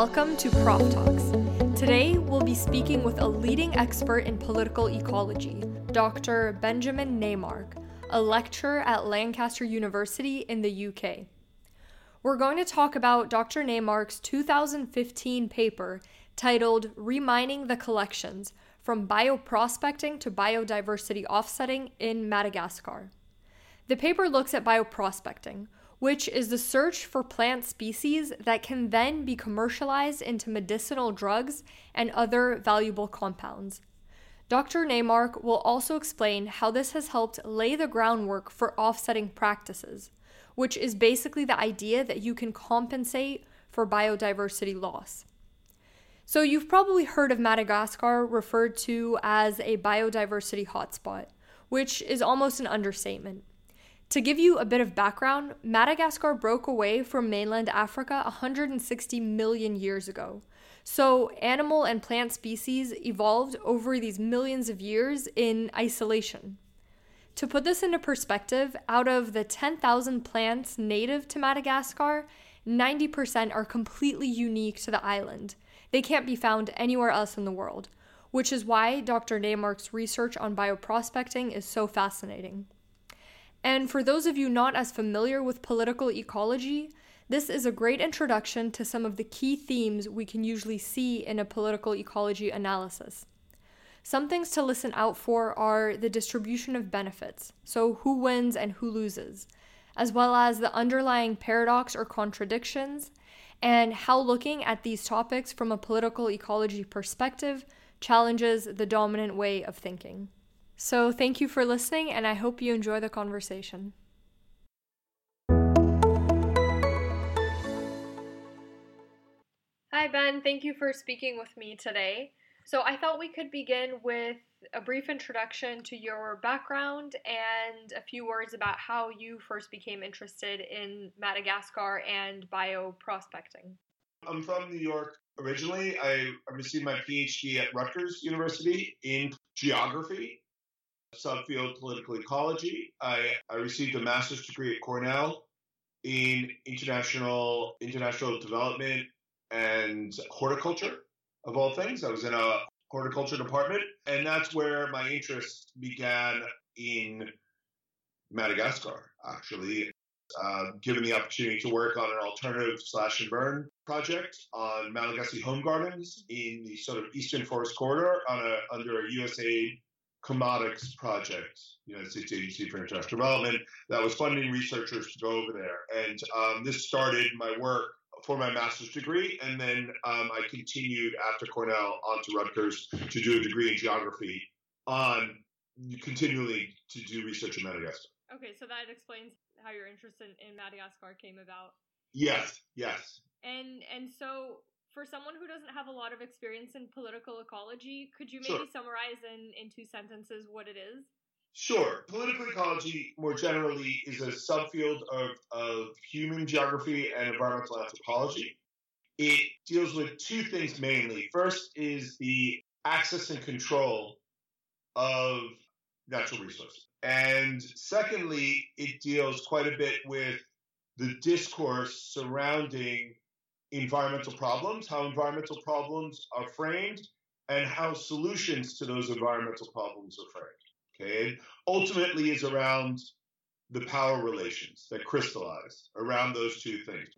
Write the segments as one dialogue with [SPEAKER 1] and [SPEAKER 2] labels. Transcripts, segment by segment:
[SPEAKER 1] Welcome to Prof Talks. Today we'll be speaking with a leading expert in political ecology, Dr. Benjamin Neimark, a lecturer at Lancaster University in the UK. We're going to talk about Dr. Neimark's 2015 paper titled Remining the Collections From Bioprospecting to Biodiversity Offsetting in Madagascar. The paper looks at bioprospecting, which is the search for plant species that can then be commercialized into medicinal drugs and other valuable compounds. Dr. Neimark will also explain how this has helped lay the groundwork for offsetting practices, which is basically the idea that you can compensate for biodiversity loss. So, you've probably heard of Madagascar referred to as a biodiversity hotspot, which is almost an understatement. To give you a bit of background, Madagascar broke away from mainland Africa 160 million years ago. So, animal and plant species evolved over these millions of years in isolation. To put this into perspective, out of the 10,000 plants native to Madagascar, 90% are completely unique to the island. They can't be found anywhere else in the world, which is why Dr. Neimark's research on bioprospecting is so fascinating. And for those of you not as familiar with political ecology, this is a great introduction to some of the key themes we can usually see in a political ecology analysis. Some things to listen out for are the distribution of benefits, so who wins and who loses, as well as the underlying paradox or contradictions, and how looking at these topics from a political ecology perspective challenges the dominant way of thinking. So, thank you for listening, and I hope you enjoy the conversation. Hi, Ben. Thank you for speaking with me today. So, I thought we could begin with a brief introduction to your background and a few words about how you first became interested in Madagascar and bioprospecting.
[SPEAKER 2] I'm from New York originally. I received my PhD at Rutgers University in geography subfield political ecology. I, I received a master's degree at Cornell in international international development and horticulture of all things. I was in a horticulture department, and that's where my interest began in Madagascar. Actually, uh, given the opportunity to work on an alternative slash and burn project on Malagasy home gardens in the sort of eastern forest corridor on a under a USAID COMODICS project, United States Agency for International Development, that was funding researchers to go over there. And um, this started my work for my master's degree, and then um, I continued after Cornell onto Rutgers to do a degree in geography on continually to do research in Madagascar.
[SPEAKER 1] Okay, so that explains how your interest in, in Madagascar came about.
[SPEAKER 2] Yes, yes.
[SPEAKER 1] And and so for someone who doesn't have a lot of experience in political ecology, could you maybe sure. summarize in, in two sentences what it is?
[SPEAKER 2] Sure. Political ecology, more generally, is a subfield of, of human geography and environmental anthropology. It deals with two things mainly. First is the access and control of natural resources. And secondly, it deals quite a bit with the discourse surrounding environmental problems, how environmental problems are framed, and how solutions to those environmental problems are framed. Okay, it ultimately is around the power relations that crystallize around those two things.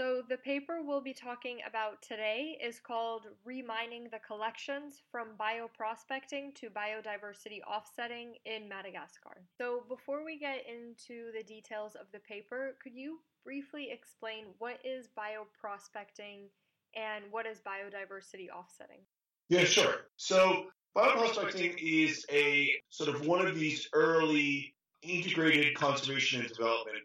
[SPEAKER 1] So, the paper we'll be talking about today is called Remining the Collections from Bioprospecting to Biodiversity Offsetting in Madagascar. So, before we get into the details of the paper, could you briefly explain what is bioprospecting and what is biodiversity offsetting?
[SPEAKER 2] Yeah, sure. So, bioprospecting is a sort of one of these early integrated conservation and development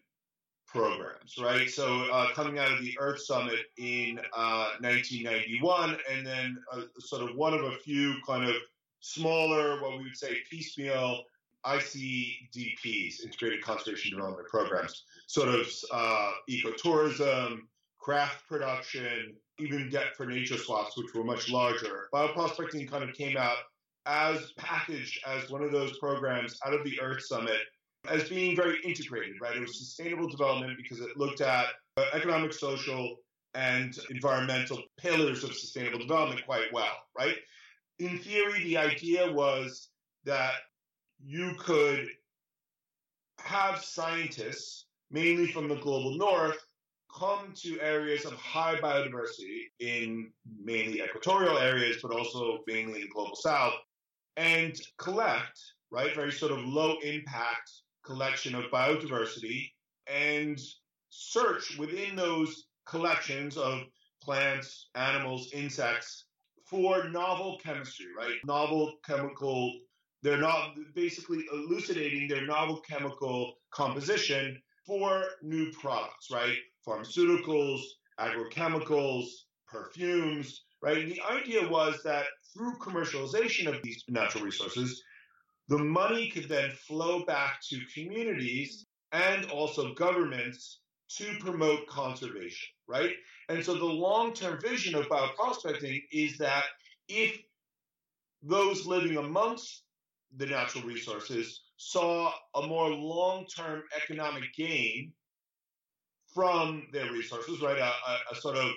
[SPEAKER 2] programs, right? So, uh, coming out of the Earth Summit in uh, 1991, and then uh, sort of one of a few kind of smaller, what we would say piecemeal ICDPs, Integrated Conservation Development Programs, sort of uh, ecotourism, craft production, even debt for nature swaps, which were much larger. Bioprospecting kind of came out as packaged as one of those programs out of the Earth Summit as being very integrated, right? It was sustainable development because it looked at uh, economic, social, and environmental pillars of sustainable development quite well, right? In theory, the idea was that you could have scientists, mainly from the global north, come to areas of high biodiversity in mainly equatorial areas, but also mainly in global south, and collect, right, very sort of low impact collection of biodiversity and search within those collections of plants, animals, insects for novel chemistry, right? Novel chemical, they're not basically elucidating their novel chemical composition for new products, right? Pharmaceuticals, agrochemicals, perfumes, right? And the idea was that through commercialization of these natural resources, the money could then flow back to communities and also governments to promote conservation, right? And so the long term vision of bioprospecting is that if those living amongst the natural resources saw a more long term economic gain from their resources, right? A, a, a, sort of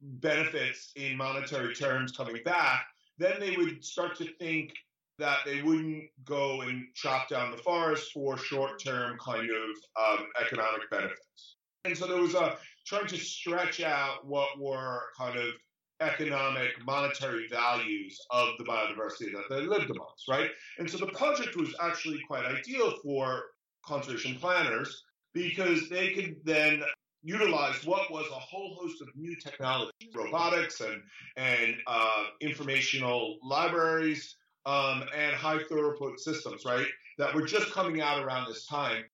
[SPEAKER 2] benefits in monetary terms coming back, then they would start to think that they wouldn't go and chop down the forest for short term kind of um, economic benefits. And so there was a trying to stretch out what were kind of economic, monetary values of the biodiversity that they lived amongst, right? And so the project was actually quite ideal for conservation planners because they could then utilize what was a whole host of new technologies, robotics and and uh, informational libraries um, and high throughput systems, right? That were just coming out around this time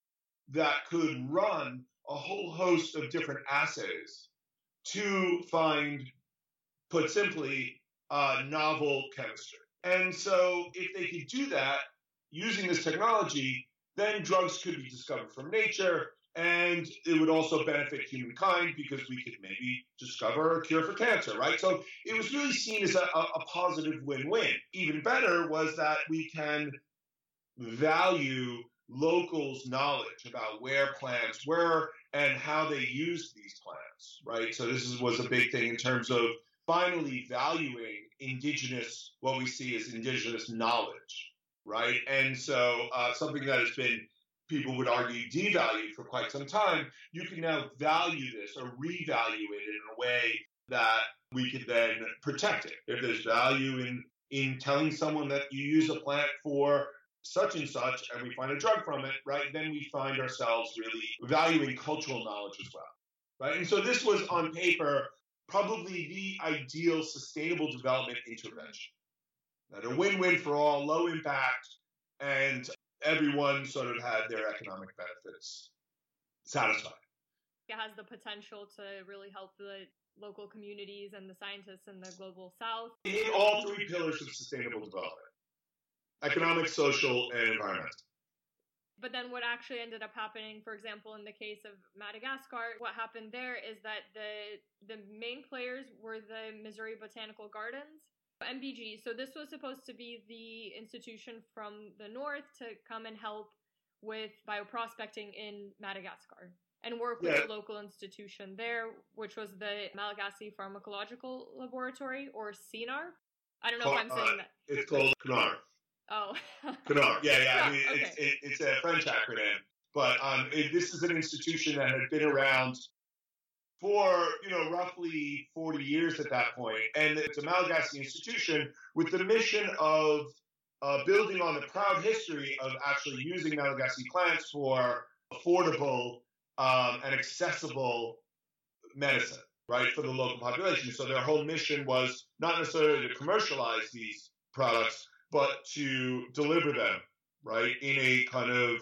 [SPEAKER 2] that could run a whole host of different assays to find, put simply, uh, novel chemistry. And so, if they could do that using this technology, then drugs could be discovered from nature, and it would also benefit humankind because we could maybe discover a cure for cancer, right? So it was really seen as a, a positive win win. Even better was that we can value locals' knowledge about where plants were and how they used these plants, right? So this is, was a big thing in terms of finally valuing indigenous, what we see as indigenous knowledge, right? And so uh, something that has been people would argue devalued for quite some time, you can now value this or revalue it in a way that we could then protect it. If there's value in in telling someone that you use a plant for such and such and we find a drug from it, right, then we find ourselves really valuing cultural knowledge as well. Right? And so this was on paper probably the ideal sustainable development intervention. That a win-win for all, low impact, and everyone sort of had their economic benefits satisfied.
[SPEAKER 1] It has the potential to really help the local communities and the scientists in the global south.
[SPEAKER 2] In all three pillars of sustainable development economic, social, and environmental.
[SPEAKER 1] But then what actually ended up happening, for example, in the case of Madagascar, what happened there is that the the main players were the Missouri Botanical Gardens MBG. So this was supposed to be the institution from the north to come and help with bioprospecting in Madagascar and work with yeah. the local institution there, which was the Malagasy Pharmacological Laboratory or CINAR. I don't know if I'm saying uh, that.
[SPEAKER 2] It's called CNAR.
[SPEAKER 1] Oh.
[SPEAKER 2] CNAR. Yeah, yeah. yeah I mean, okay. it's, it, it's a French acronym. But um, it, this is an institution that had been around for you know roughly 40 years at that point, and it's a Malagasy institution with the mission of uh, building on the proud history of actually using Malagasy plants for affordable um, and accessible medicine, right, for the local population. So their whole mission was not necessarily to commercialize these products, but to deliver them, right, in a kind of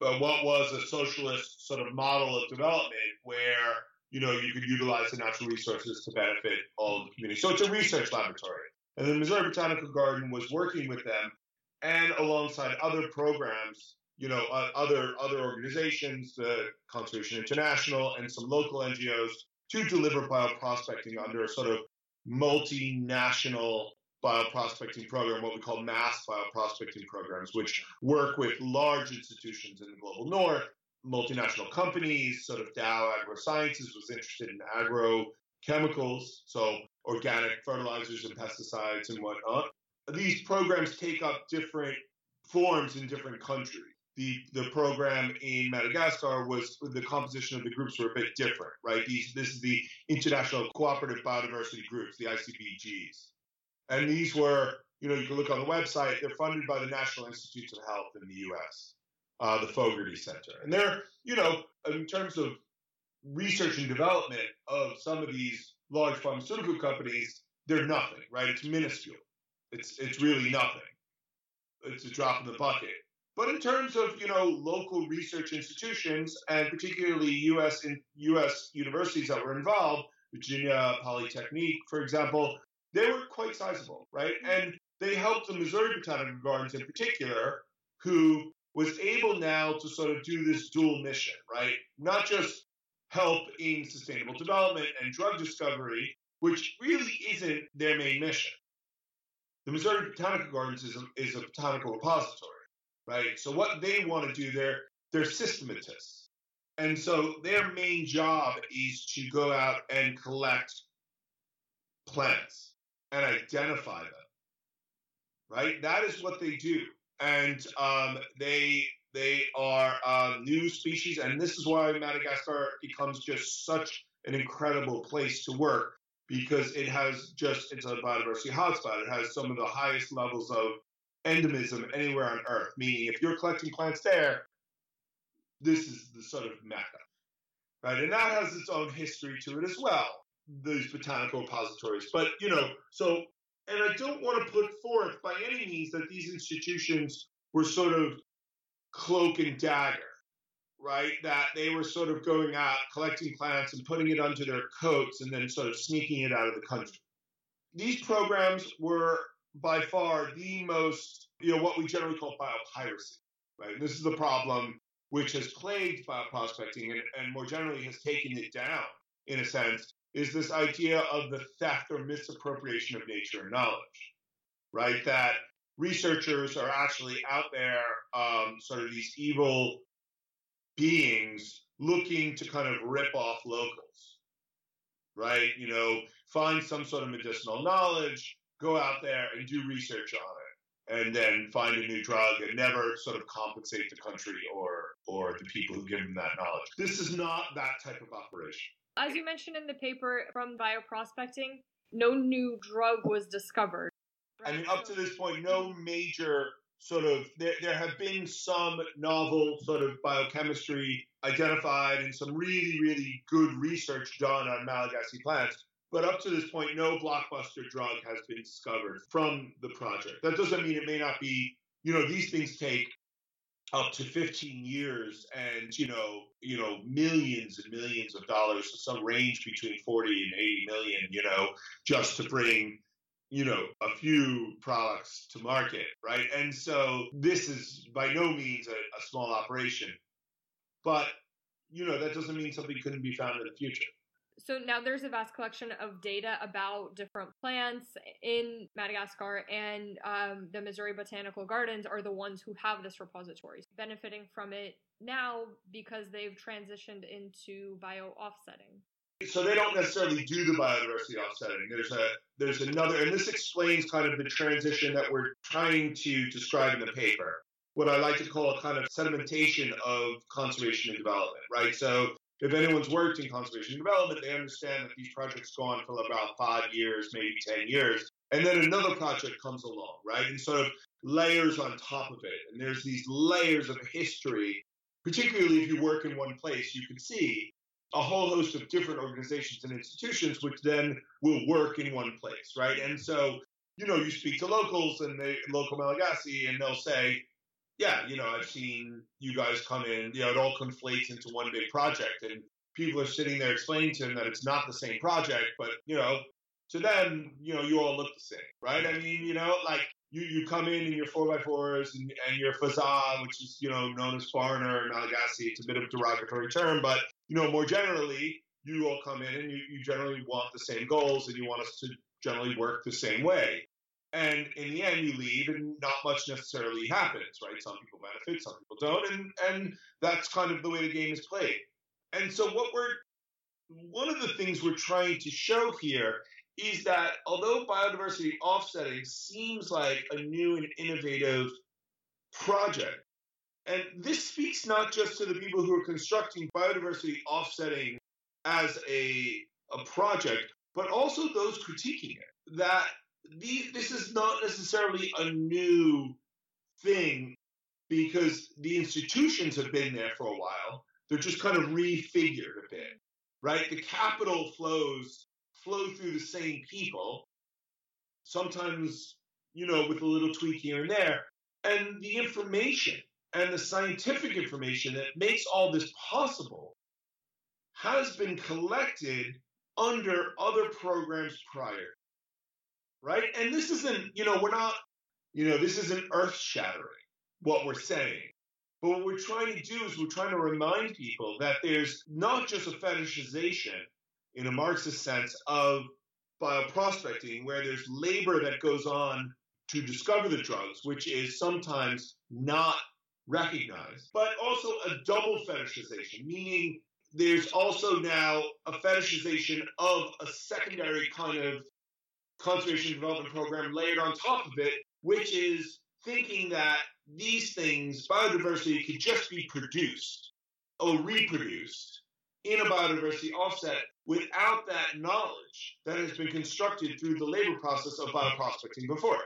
[SPEAKER 2] uh, what was a socialist sort of model of development where you know, you could utilize the natural resources to benefit all of the community. So it's a research laboratory. And the Missouri Botanical Garden was working with them and alongside other programs, you know, uh, other other organizations, uh, Conservation International and some local NGOs to deliver bioprospecting under a sort of multinational bioprospecting program, what we call mass bioprospecting programs, which work with large institutions in the global north multinational companies. Sort of Dow AgroSciences was interested in agrochemicals, so organic fertilizers and pesticides and whatnot. These programs take up different forms in different countries. The, the program in Madagascar was the composition of the groups were a bit different, right? These this is the International Cooperative Biodiversity Groups, the ICBGs, and these were you know you can look on the website. They're funded by the National Institutes of Health in the U.S uh, the Fogarty Center. And they're, you know, in terms of research and development of some of these large pharmaceutical companies, they're nothing, right? It's minuscule. It's it's really nothing. It's a drop in the bucket. But in terms of you know local research institutions and particularly U.S. in U.S. universities that were involved, Virginia Polytechnic, for example, they were quite sizable, right? And they helped the Missouri Botanical Gardens in particular, who was able now to sort of do this dual mission, right? Not just help in sustainable development and drug discovery, which really isn't their main mission. The Missouri Botanical Gardens is a, is a botanical repository, right? So what they want to do, they're, they're systematists. And so their main job is to go out and collect plants and identify them, right? That is what they do and um, they they are um, new species, and this is why Madagascar becomes just such an incredible place to work because it has just it's a biodiversity hotspot. It has some of the highest levels of endemism anywhere on Earth. Meaning, if you're collecting plants there, this is the sort of mecca, right? And that has its own history to it as well. These botanical repositories, but you know, so and I don't want to put forth by any means that these institutions were sort of cloak and dagger, right? That they were sort of going out, collecting plants and putting it under their coats and then sort of sneaking it out of the country. These programs were by far the most, you know, what we generally call biopiracy, right? And this is the problem which has plagued bioprospecting and, and more generally has taken it down in a sense is this idea of the theft or misappropriation of nature and knowledge, right? That researchers are actually out there, um, sort of these evil beings looking to kind of rip off locals, right? You know, find some sort of medicinal knowledge, go out there and do research on it, and then find a new drug and never sort of compensate the country or or the people who give them that knowledge. This is not that type of operation.
[SPEAKER 1] As you mentioned in the paper from bioprospecting, no new drug was discovered.
[SPEAKER 2] Right? I mean, up to this point, no major sort of there, there have been some novel sort of biochemistry identified and some really really good research done on Malagasy plants but up to this point no blockbuster drug has been discovered from the project that doesn't mean it may not be you know these things take up to 15 years and you know you know millions and millions of dollars some range between 40 and 80 million you know just to bring you know a few products to market right? And so this is by no means a, a small operation. But you know that doesn't mean something couldn't be found in the future
[SPEAKER 1] so now there's a vast collection of data about different plants in Madagascar, and um, the Missouri Botanical Gardens are the ones who have this repository, benefiting from it now because they've transitioned into bio offsetting.
[SPEAKER 2] So they don't necessarily do the biodiversity offsetting. There's a there's another, and this explains kind of the transition that we're trying to describe in the paper. What I like to call a kind of sedimentation of conservation and development, right? So if anyone's worked in conservation development, they understand that these projects go on for about five years, maybe 10 years. And then another project comes along, right? And sort of layers on top of it. And there's these layers of history, particularly if you work in one place, you can see a whole host of different organizations and institutions, which then will work in one place, right? And so, you know, you speak to locals and they local Malagasy, and they'll say, yeah, you know, I've seen you guys come in, you know, it all conflates into one big project. And people are sitting there explaining to them that it's not the same project, but, you know, to them, you know, you all look the same, right? I mean, you know, like you, you come in in your 4x4s and, and your vazaha, which is, you know, known as foreigner in Malagasy. It's a bit of a derogatory term, but, you know, more generally, you all come in and you, you generally want the same goals and you want us to generally work the same way. And in the end, you leave, and not much necessarily happens, right? Some people benefit, some people don't, and and that's kind of the way the game is played. And so, what we're one of the things we're trying to show here is that although biodiversity offsetting seems like a new and innovative project, and this speaks not just to the people who are constructing biodiversity offsetting as a, a project, but also those critiquing it, that these, this is not necessarily a new thing because the institutions have been there for a while. They're just kind of refigured a bit, right? The capital flows flow through the same people, sometimes, you know, with a little tweak here and there. And the information and the scientific information that makes all this possible has been collected under other programs prior. Right? And this isn't, you know, we're not, you know, this isn't earth shattering what we're saying. But what we're trying to do is we're trying to remind people that there's not just a fetishization in a Marxist sense of bioprospecting, where there's labor that goes on to discover the drugs, which is sometimes not recognized, but also a double fetishization, meaning there's also now a fetishization of a secondary kind of conservation development program layered on top of it, which is thinking that these things, biodiversity, could just be produced or reproduced in a biodiversity offset without that knowledge that has been constructed through the labor process of bioprospecting before.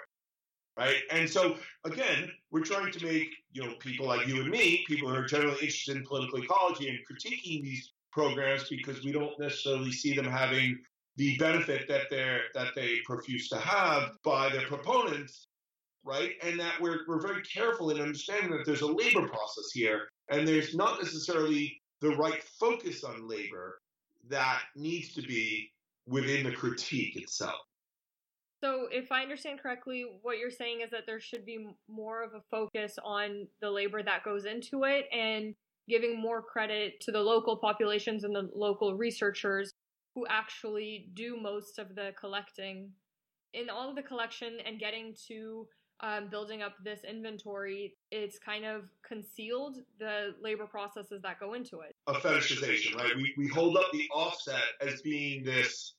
[SPEAKER 2] Right? And so again, we're trying to make, you know, people like you and me, people who are generally interested in political ecology and critiquing these programs because we don't necessarily see them having the benefit that they're that they profuse to have by their proponents, right? And that we're we're very careful in understanding that there's a labor process here, and there's not necessarily the right focus on labor that needs to be within the critique itself.
[SPEAKER 1] So, if I understand correctly, what you're saying is that there should be more of a focus on the labor that goes into it and giving more credit to the local populations and the local researchers who actually do most of the collecting. In all of the collection and getting to um, building up this inventory, it's kind of concealed the labor processes that go into it.
[SPEAKER 2] A fetishization, right? We, we hold up the offset as being this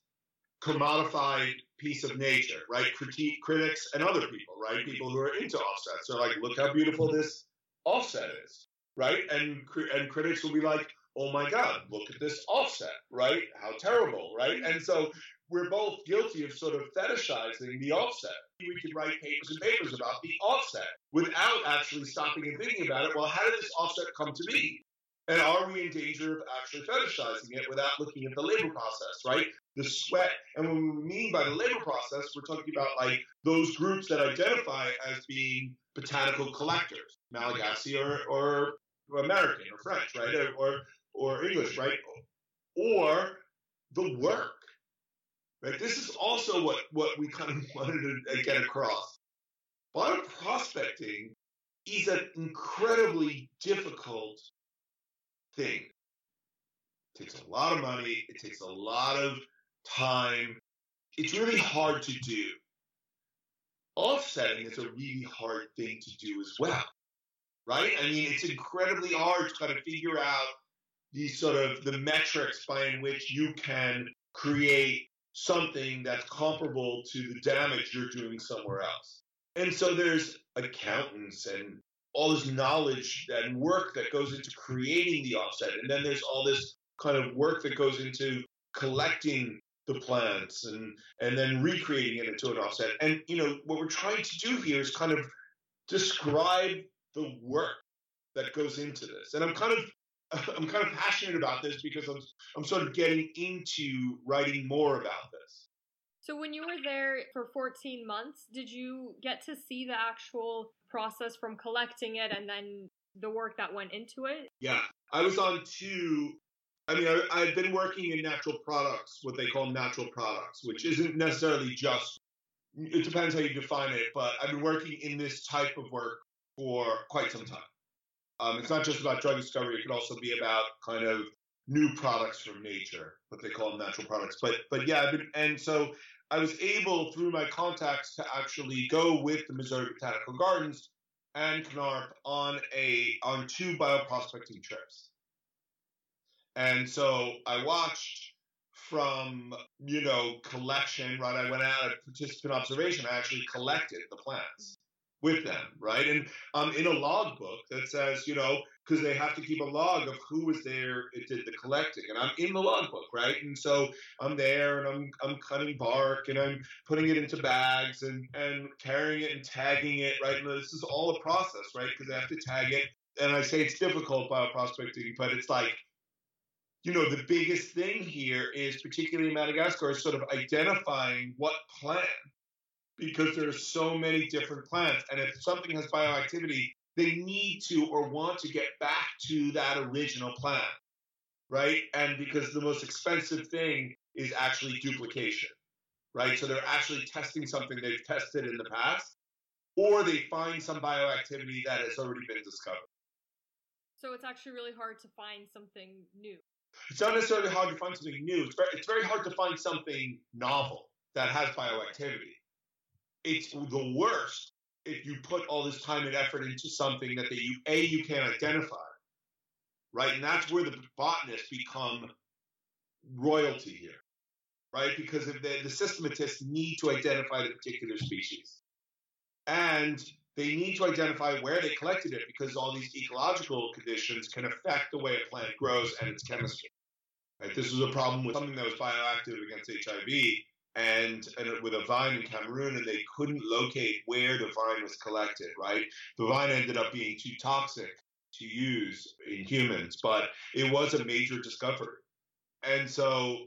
[SPEAKER 2] commodified piece of nature, right? Critique critics and other people, right? People who are into offsets are like, look how beautiful this offset is, right? And and critics will be like, oh my God, look at this offset, right? How terrible, right? And so we're both guilty of sort of fetishizing the offset. We could write papers and papers about the offset without actually stopping and thinking about it. Well, how did this offset come to be? And are we in danger of actually fetishizing it without looking at the labor process, right? The sweat. And what we mean by the labor process, we're talking about like those groups that identify as being botanical collectors, Malagasy or, or American or French, right? Or, or, or English, right? Or the work Right? This is also what, what we kind of wanted to get across. Bottom Bioprospecting is an incredibly difficult thing. It takes a lot of money, it takes a lot of time. It's really hard to do. Offsetting is a really hard thing to do as well. Right? I mean, it's incredibly hard to kind of figure out these sort of the metrics by in which you can create something that's comparable to the damage you're doing somewhere else. And so there's accountants and all this knowledge and work that goes into creating the offset. And then there's all this kind of work that goes into collecting the plants and and then recreating it into an offset. And you know, what we're trying to do here is kind of describe the work that goes into this. And I'm kind of I'm kind of passionate about this because I'm I'm sort of getting into writing more about this.
[SPEAKER 1] So when you were there for 14 months, did you get to see the actual process from collecting it and then the work that went into it?
[SPEAKER 2] Yeah, I was on two. I mean, I, I've been working in natural products, what they call natural products, which isn't necessarily just. It depends how you define it, but I've been working in this type of work for quite some time. Um, it's not just about drug discovery; it could also be about kind of new products from nature, what they call natural products. But but yeah, been, and so I was able, through my contacts, to actually go with the Missouri Botanical Gardens and CNARP on a on two bioprospecting trips. And so I watched from you know collection, right? I went out at participant observation. I actually collected the plants with them, right? And um, in a log book that says, you know, because they have to keep a log of who was there it did the collecting, and I'm in the log book, right? And so I'm there, and I'm I'm cutting bark, and I'm putting it into bags, and and carrying it and tagging it, right? And this is all a process, right? Because I have to tag it, and I say it's difficult bioprospecting, but it's like you know, the biggest thing here is, particularly in Madagascar, is sort of identifying what plant because there are so many different plants. And if something has bioactivity, they need to or want to get back to that original plant, right? And because the most expensive thing is actually duplication, right? So they're actually testing something they've tested in the past, or they find some bioactivity that has already been discovered.
[SPEAKER 1] So it's actually really hard to find something new.
[SPEAKER 2] It's not necessarily hard to find something new. It's very, it's very hard to find something novel that has bioactivity it's the worst if you put all this time and effort into something that they, you a you can't identify, right? And that's where the botanists become royalty here, right? Because if the, systematists need to identify the particular species, and they need to identify where they collected it because all these ecological conditions can affect the way a plant grows and its chemistry. Right? This was a problem with something that was bioactive against HIV and, and with a vine in Cameroon, and they couldn't locate where the vine was collected. Right, the vine ended up being too toxic to use in humans, but it was a major discovery. And so,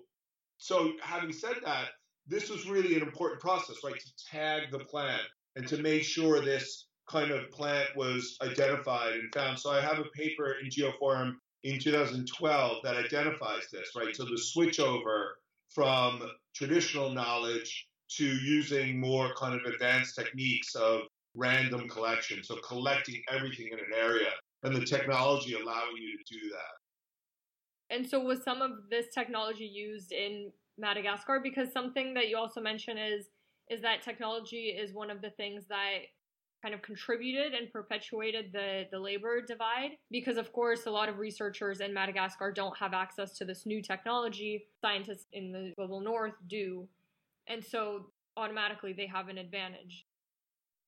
[SPEAKER 2] so having said that, this was really an important process, right, to tag the plant and to make sure this kind of plant was identified and found. So I have a paper in Geoforum in 2012 that identifies this, right? So the switchover from traditional knowledge to using more kind of advanced techniques of random collection. So collecting everything in an area and the technology allowing you to do that.
[SPEAKER 1] And so was some of this technology used in Madagascar? Because something that you also mentioned is is that technology is one of the things that kind of contributed and perpetuated the, the labor divide because of course a lot of researchers in madagascar don't have access to this new technology. Scientists in the global north do. And so automatically they have an advantage.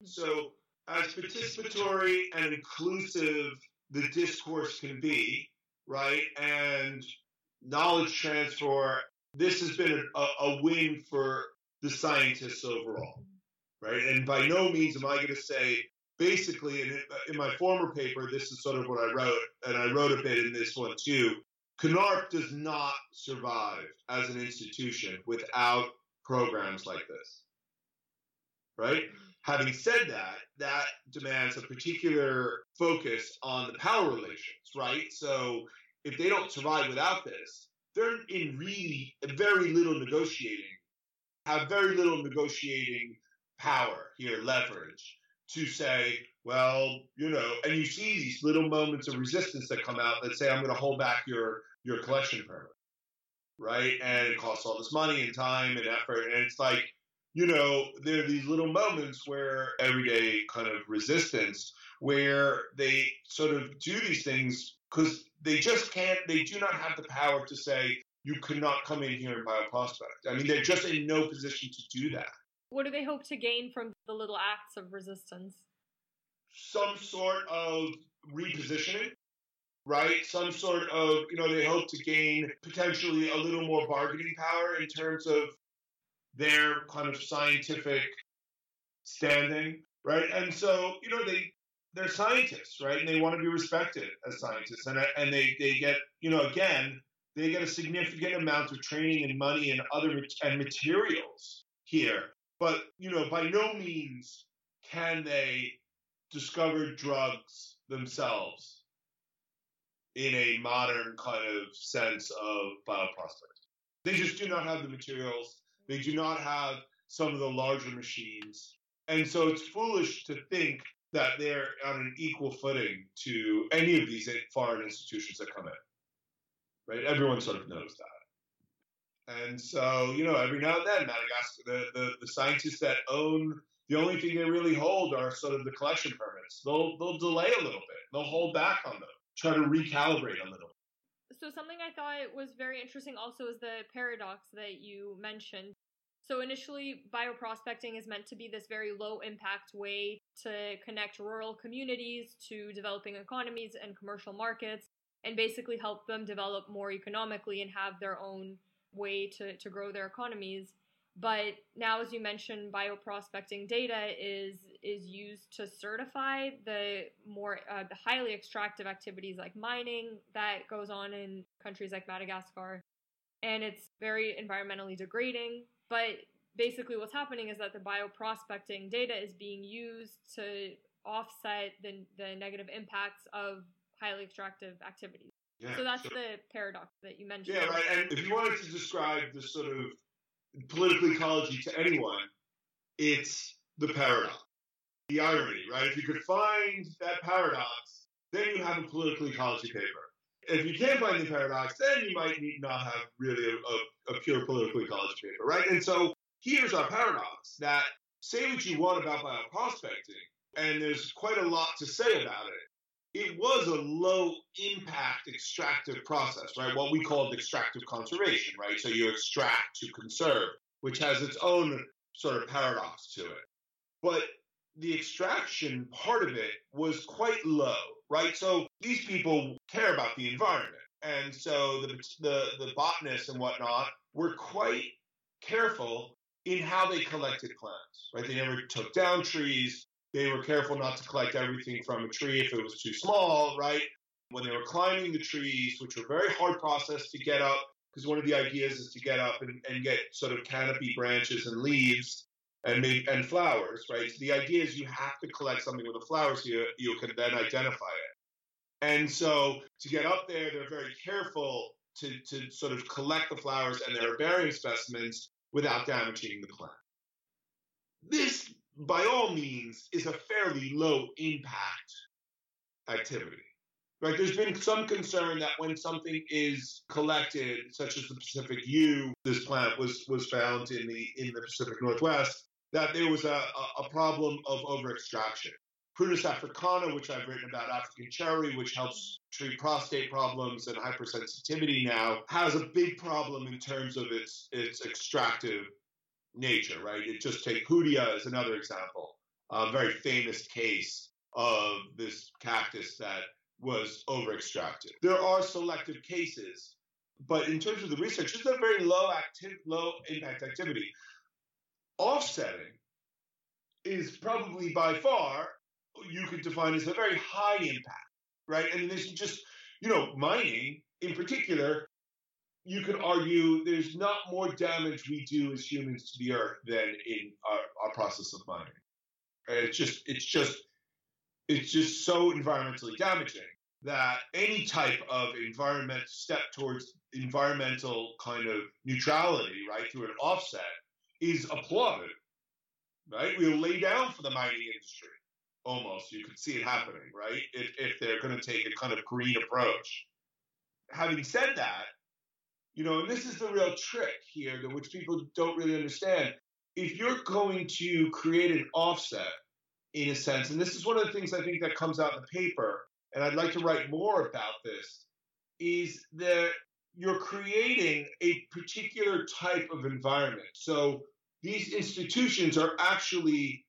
[SPEAKER 2] So as participatory and inclusive the discourse can be right and knowledge transfer this has been a, a win for the scientists overall right? And by no means am I going to say, basically, in, uh, in my former paper, this is sort of what I wrote, and I wrote a bit in this one too. CNARP does not survive as an institution without programs like this, right? Having said that, that demands a particular focus on the power relations, right? So if they don't survive without this, they're in really very little negotiating, have very little negotiating power here, leverage to say, well, you know, and you see these little moments of resistance that come out that say, I'm going to hold back your your collection permit, right? And it costs all this money and time and effort, and it's like, you know, there are these little moments where everyday kind of resistance where they sort of do these things because they just can't, they do not have the power to say, you cannot come in here and buy a prospect. I mean, they're just in no position to do that.
[SPEAKER 1] What do they hope to gain from the little acts of resistance?
[SPEAKER 2] Some sort of repositioning, right? Some sort of, you know, they hope to gain potentially a little more bargaining power in terms of their kind of scientific standing, right? And so, you know, they they're scientists, right? And they want to be respected as scientists, and and they they get, you know, again, they get a significant amount of training and money and other and materials here but, you know, by no means can they discover drugs themselves in a modern kind of sense of bioprospecting. They just do not have the materials. They do not have some of the larger machines. And so it's foolish to think that they're on an equal footing to any of these foreign institutions that come in. Right? Everyone sort of knows that. And so, you know, every now and then, Madagascar, the, the, the scientists that own the only thing they really hold are sort of the collection permits. They'll they'll delay a little bit. They'll hold back on them, try to recalibrate a little.
[SPEAKER 1] So something I thought was very interesting also is the paradox that you mentioned. So initially, bioprospecting is meant to be this very low impact way to connect rural communities to developing economies and commercial markets and basically help them develop more economically and have their own way to, to grow their economies. But now, as you mentioned, bioprospecting data is is used to certify the more uh, the highly extractive activities like mining that goes on in countries like Madagascar, and it's very environmentally degrading. But basically, what's happening is that the bioprospecting data is being used to offset the the negative impacts of highly extractive activities. Yeah, so that's so, the paradox that you mentioned.
[SPEAKER 2] Yeah, right. And if you wanted to describe the sort of political ecology to anyone, it's the paradox, the irony, right? If you could find that paradox, then you have a political ecology paper. If you can't find the paradox, then you might not have really a, a, a pure political ecology paper, right? And so here's our paradox that say what you want about bioprospecting, and there's quite a lot to say about it it was a low impact extractive process, right? What we call extractive conservation, right? So you extract to conserve, which has its own sort of paradox to it. But the extraction part of it was quite low, right? So these people care about the environment. And so the, the, the botanists and whatnot were quite careful in how they collected plants, right? They never took down trees. They were careful not to collect everything from a tree if it was too small, right? When they were climbing the trees, which were very hard process to get up, because one of the ideas is to get up and, and get sort of canopy branches and leaves and and flowers, right? So the idea is you have to collect something with the flowers so you, you can then identify it. And so to get up there, they're very careful to, to sort of collect the flowers and their herbarium specimens without damaging the plant. This by all means, is a fairly low impact activity. Right? There's been some concern that when something is collected, such as the Pacific yew, this plant was was found in the in the Pacific Northwest, that there was a, a problem of over extraction. Prunus africana, which I've written about, African cherry, which helps treat prostate problems and hypersensitivity now, has a big problem in terms of its its extractive nature, right? It just take Hoodia as another example, a very famous case of this cactus that was over extracted. There are selective cases, but in terms of the research, it's a very low active, low impact activity. Offsetting is probably by far you could define as a very high impact, right? And this is just you know mining in particular you could argue there's not more damage we do as humans to the earth than in our, our process of mining. It's just, it's just, it's just so environmentally damaging that any type of environment step towards environmental kind of neutrality, right, through an offset, is applauded. Right? We'll lay down for the mining industry. Almost, you could see it happening, right? If, if they're going to take a kind of green approach. Having said that, you know, and this is the real trick here, which people don't really understand. If you're going to create an offset, in a sense, and this is one of the things I think that comes out in the paper, and I'd like to write more about this, is that you're creating a particular type of environment. So these institutions are actually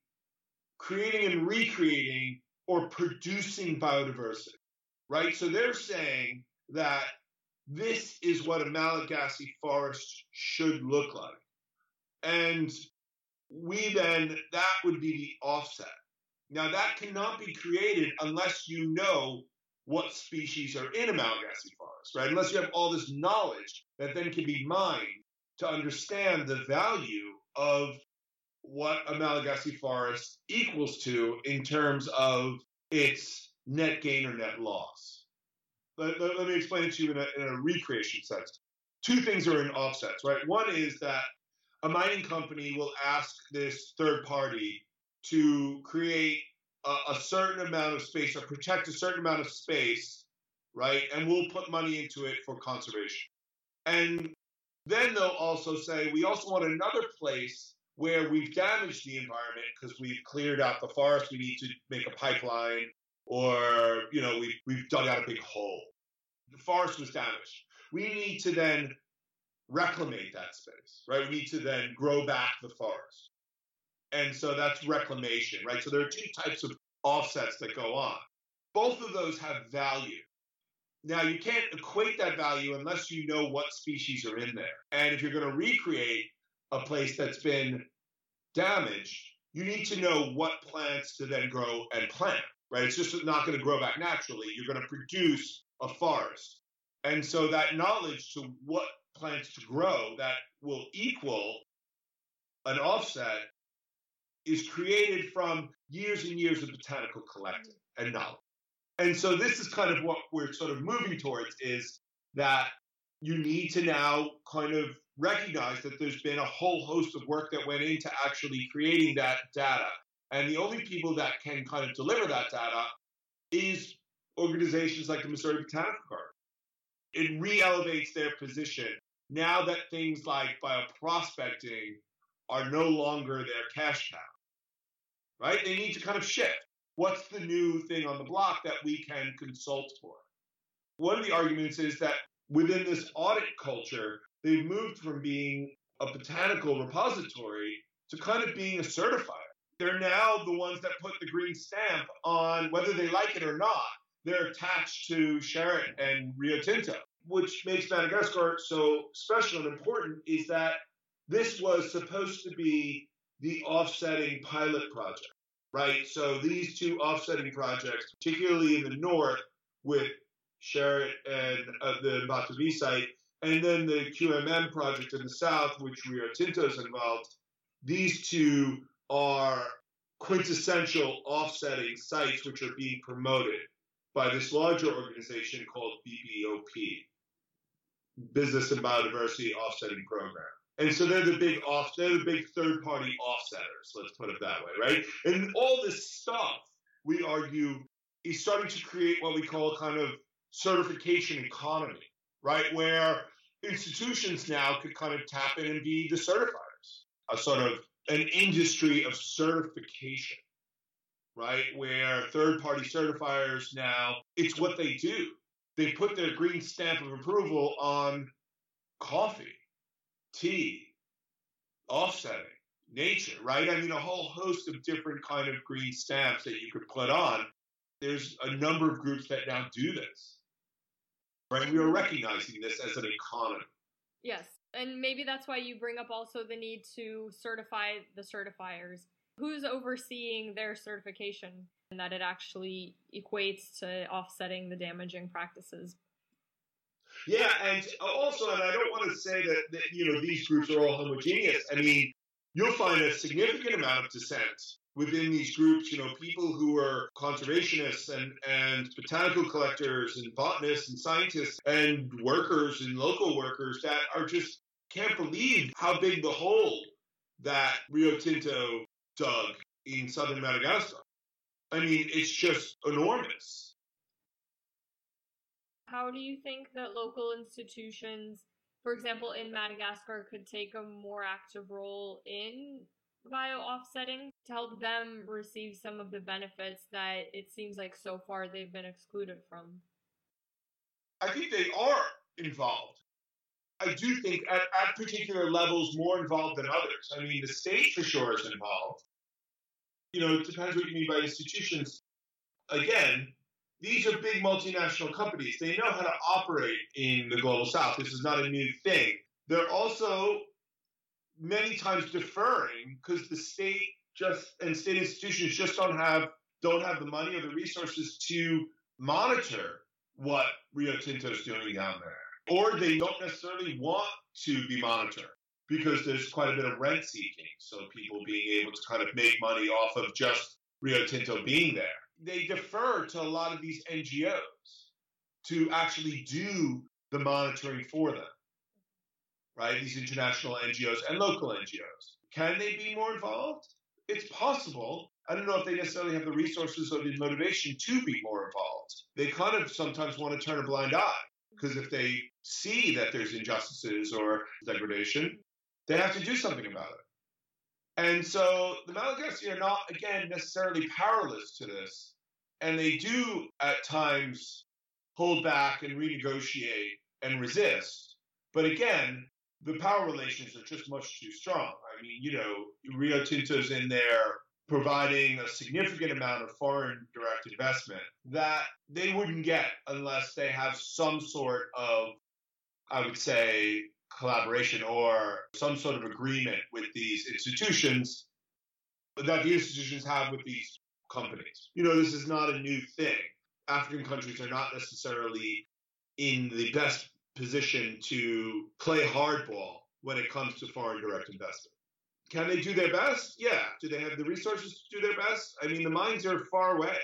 [SPEAKER 2] creating and recreating or producing biodiversity, right? So they're saying that this is what a Malagasy forest should look like. And we then, that would be the offset. Now, that cannot be created unless you know what species are in a Malagasy forest, right? Unless you have all this knowledge that then can be mined to understand the value of what a Malagasy forest equals to in terms of its net gain or net loss let, let, let me explain it to you in a, in a recreation sense. Two things are in offsets, right? One is that a mining company will ask this third party to create a, a, certain amount of space or protect a certain amount of space, right? And we'll put money into it for conservation. And Then they'll also say, we also want another place where we've damaged the environment because we've cleared out the forest, we need to make a pipeline, or, you know, we've, we've dug out a big hole. The forest was damaged. We need to then reclimate that space, right? We need to then grow back the forest. And so that's reclamation, right? So there are two types of offsets that go on. Both of those have value. Now, you can't equate that value unless you know what species are in there. And if you're going to recreate a place that's been damaged, you need to know what plants to then grow and plant, right? It's just not going to grow back naturally. You're going to produce a forest. And so that knowledge to what plants to grow that will equal an offset is created from years and years of botanical collecting and knowledge. And so this is kind of what we're sort of moving towards is that you need to now kind of recognize that there's been a whole host of work that went into actually creating that data. And the only people that can kind of deliver that data is organizations like the Missouri Botanical Garden. It re-elevates their position now that things like bioprospecting are no longer their cash cow. Right? They need to kind of shift. What's the new thing on the block that we can consult for? One of the arguments is that within this audit culture, they've moved from being a botanical repository to kind of being a certifier. They're now the ones that put the green stamp on whether they like it or not. They're attached to Sherritt and Rio Tinto. Which makes Madagascar so special and important is that this was supposed to be the offsetting pilot project, right? So these two offsetting projects, particularly in the north with Sherritt and uh, the Ambatovy site, and then the QMM project in the south, which Rio Tinto is involved, these two are quintessential offsetting sites which are being promoted by this larger organization called BBOP, Business and Biodiversity Offsetting Program. And so they're the big off, they're the big third party offsetters, let's put it that way, right? And all this stuff, we argue, is starting to create what we call a kind of certification economy, right? Where institutions now could kind of tap in and be the certifiers, a sort of an industry of certification, right? Where third party certifiers now, it's what they do. They put their green stamp of approval on coffee, tea, offsetting, nature, right? I mean, a whole host of different kind of green stamps that you could put on. There's a number of groups that now do this right? We are recognizing this as an economy.
[SPEAKER 1] Yes. And maybe that's why you bring up also the need to certify the certifiers. Who's overseeing their certification and that it actually equates to offsetting the damaging practices?
[SPEAKER 2] Yeah, and also, and I don't want to say that, that you know these groups are all homogeneous. I mean, you'll find a significant amount of dissent within these groups, you know, people who are conservationists and, and botanical collectors and botanists and scientists and workers and local workers that are just can't believe how big the hole that Rio Tinto dug in southern Madagascar. I mean, it's just enormous.
[SPEAKER 1] How do you think that local institutions, for example, in Madagascar, could take a more active role in bio offsetting to help them receive some of the benefits that it seems like so far they've been excluded from?
[SPEAKER 2] I think they are involved. I do think at, at particular levels more involved than others. I mean, the state for sure is involved. You know, it depends what you mean by institutions. Again, these are big multinational companies. They know how to operate in the global south. This is not a new thing. They're also many times deferring because the state just and state institutions just don't have don't have the money or the resources to monitor what Rio Tinto is doing down there, or they don't necessarily want to be monitored because there's quite a bit of rent seeking. So people being able to kind of make money off of just Rio Tinto being there. They defer to a lot of these NGOs to actually do the monitoring for them right? These international NGOs and local NGOs. Can they be more involved? It's possible. I don't know if they necessarily have the resources or the motivation to be more involved. They kind of sometimes want to turn a blind eye. Because if they see that there's injustices or degradation, they have to do something about it. And so the Malagasy are not, again, necessarily powerless to this. And they do at times hold back and renegotiate and resist. But again, the power relations are just much too strong. I mean, you know, Rio Tinto's in there providing a significant amount of foreign direct investment that they wouldn't get unless they have some sort of, I would say, collaboration or some sort of agreement with these institutions that the institutions have with these companies. You know, this is not a new thing. African countries are not necessarily in the best position to play hardball when it comes to foreign direct investment. Can they do their best? Yeah. Do they have the resources to do their best? I mean, the mines are far away.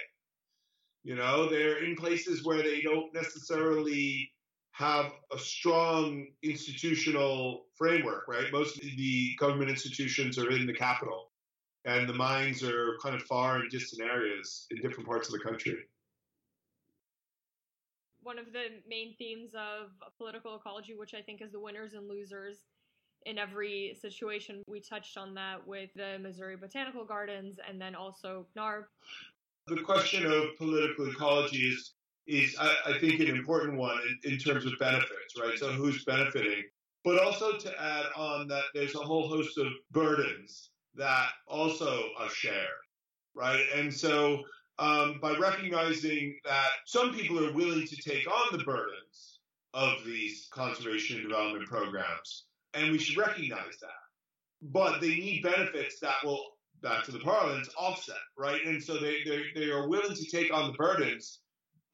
[SPEAKER 2] You know, they're in places where they don't necessarily have a strong institutional framework, right? Most of the government institutions are in the capital, and the mines are kind of far and distant areas in different parts of the country.
[SPEAKER 1] One of the main themes of political ecology, which I think is the winners and losers in every situation. We touched on that with the Missouri Botanical Gardens and then also CNAR.
[SPEAKER 2] The question of political ecology is, is I, I think, an important one in, in terms of benefits, right? So who's benefiting? But also to add on that there's a whole host of burdens that also are shared, right? And so um, by recognizing that some people are willing to take on the burdens of these conservation and development programs, and we should recognize that. But they need benefits that will, back to the parlance, offset, right? And so they, they, they are willing to take on the burdens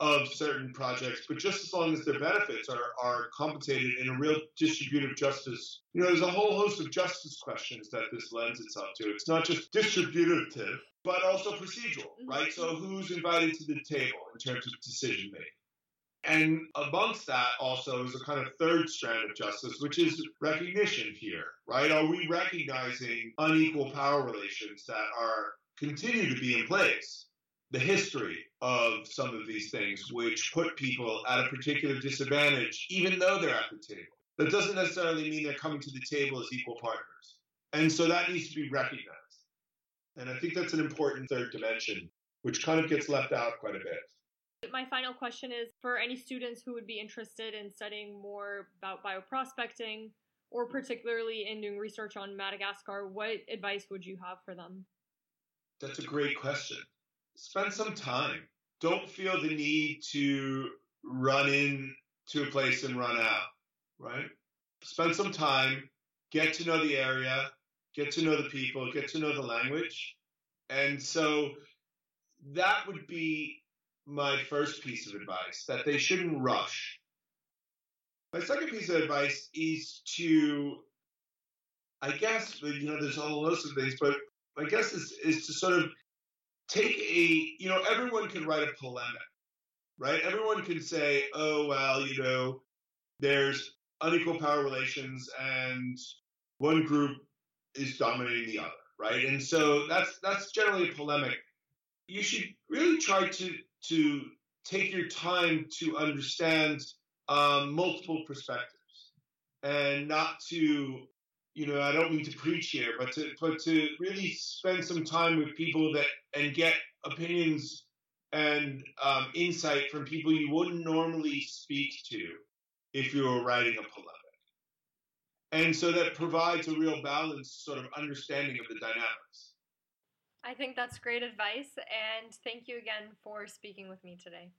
[SPEAKER 2] of certain projects, but just as long as their benefits are, are compensated in a real distributive justice. You know, there's a whole host of justice questions that this lends itself to. It's not just distributive, but also procedural, right? So who's invited to the table in terms of decision making? And amongst that also is a kind of third strand of justice, which is recognition here, right? Are we recognizing unequal power relations that are continue to be in place? The history of some of these things, which put people at a particular disadvantage, even though they're at the table. That doesn't necessarily mean they're coming to the table as equal partners. And so that needs to be recognized. And I think that's an important third dimension, which kind of gets left out quite a bit.
[SPEAKER 1] My final question is for any students who would be interested in studying more about bioprospecting or particularly in doing research on Madagascar, what advice would you have for them?
[SPEAKER 2] That's a great question. Spend some time. Don't feel the need to run in to a place and run out, right? Spend some time, get to know the area, get to know the people, get to know the language. And so that would be my first piece of advice that they shouldn't rush. My second piece of advice is to, I guess, you know, there's a whole list of things, but my guess is, is to sort of take a, you know, everyone can write a polemic, right? Everyone can say, oh, well, you know, there's unequal power relations and one group is dominating the other, right? And so that's that's generally a polemic. You should really try to to take your time to understand um, multiple perspectives and not to you know i don't mean to preach here but to but to really spend some time with people that and get opinions and um, insight from people you wouldn't normally speak to if you were writing a polemic and so that provides a real balanced sort of understanding of the dynamics
[SPEAKER 1] I think that's great advice, and thank you again for speaking with me today.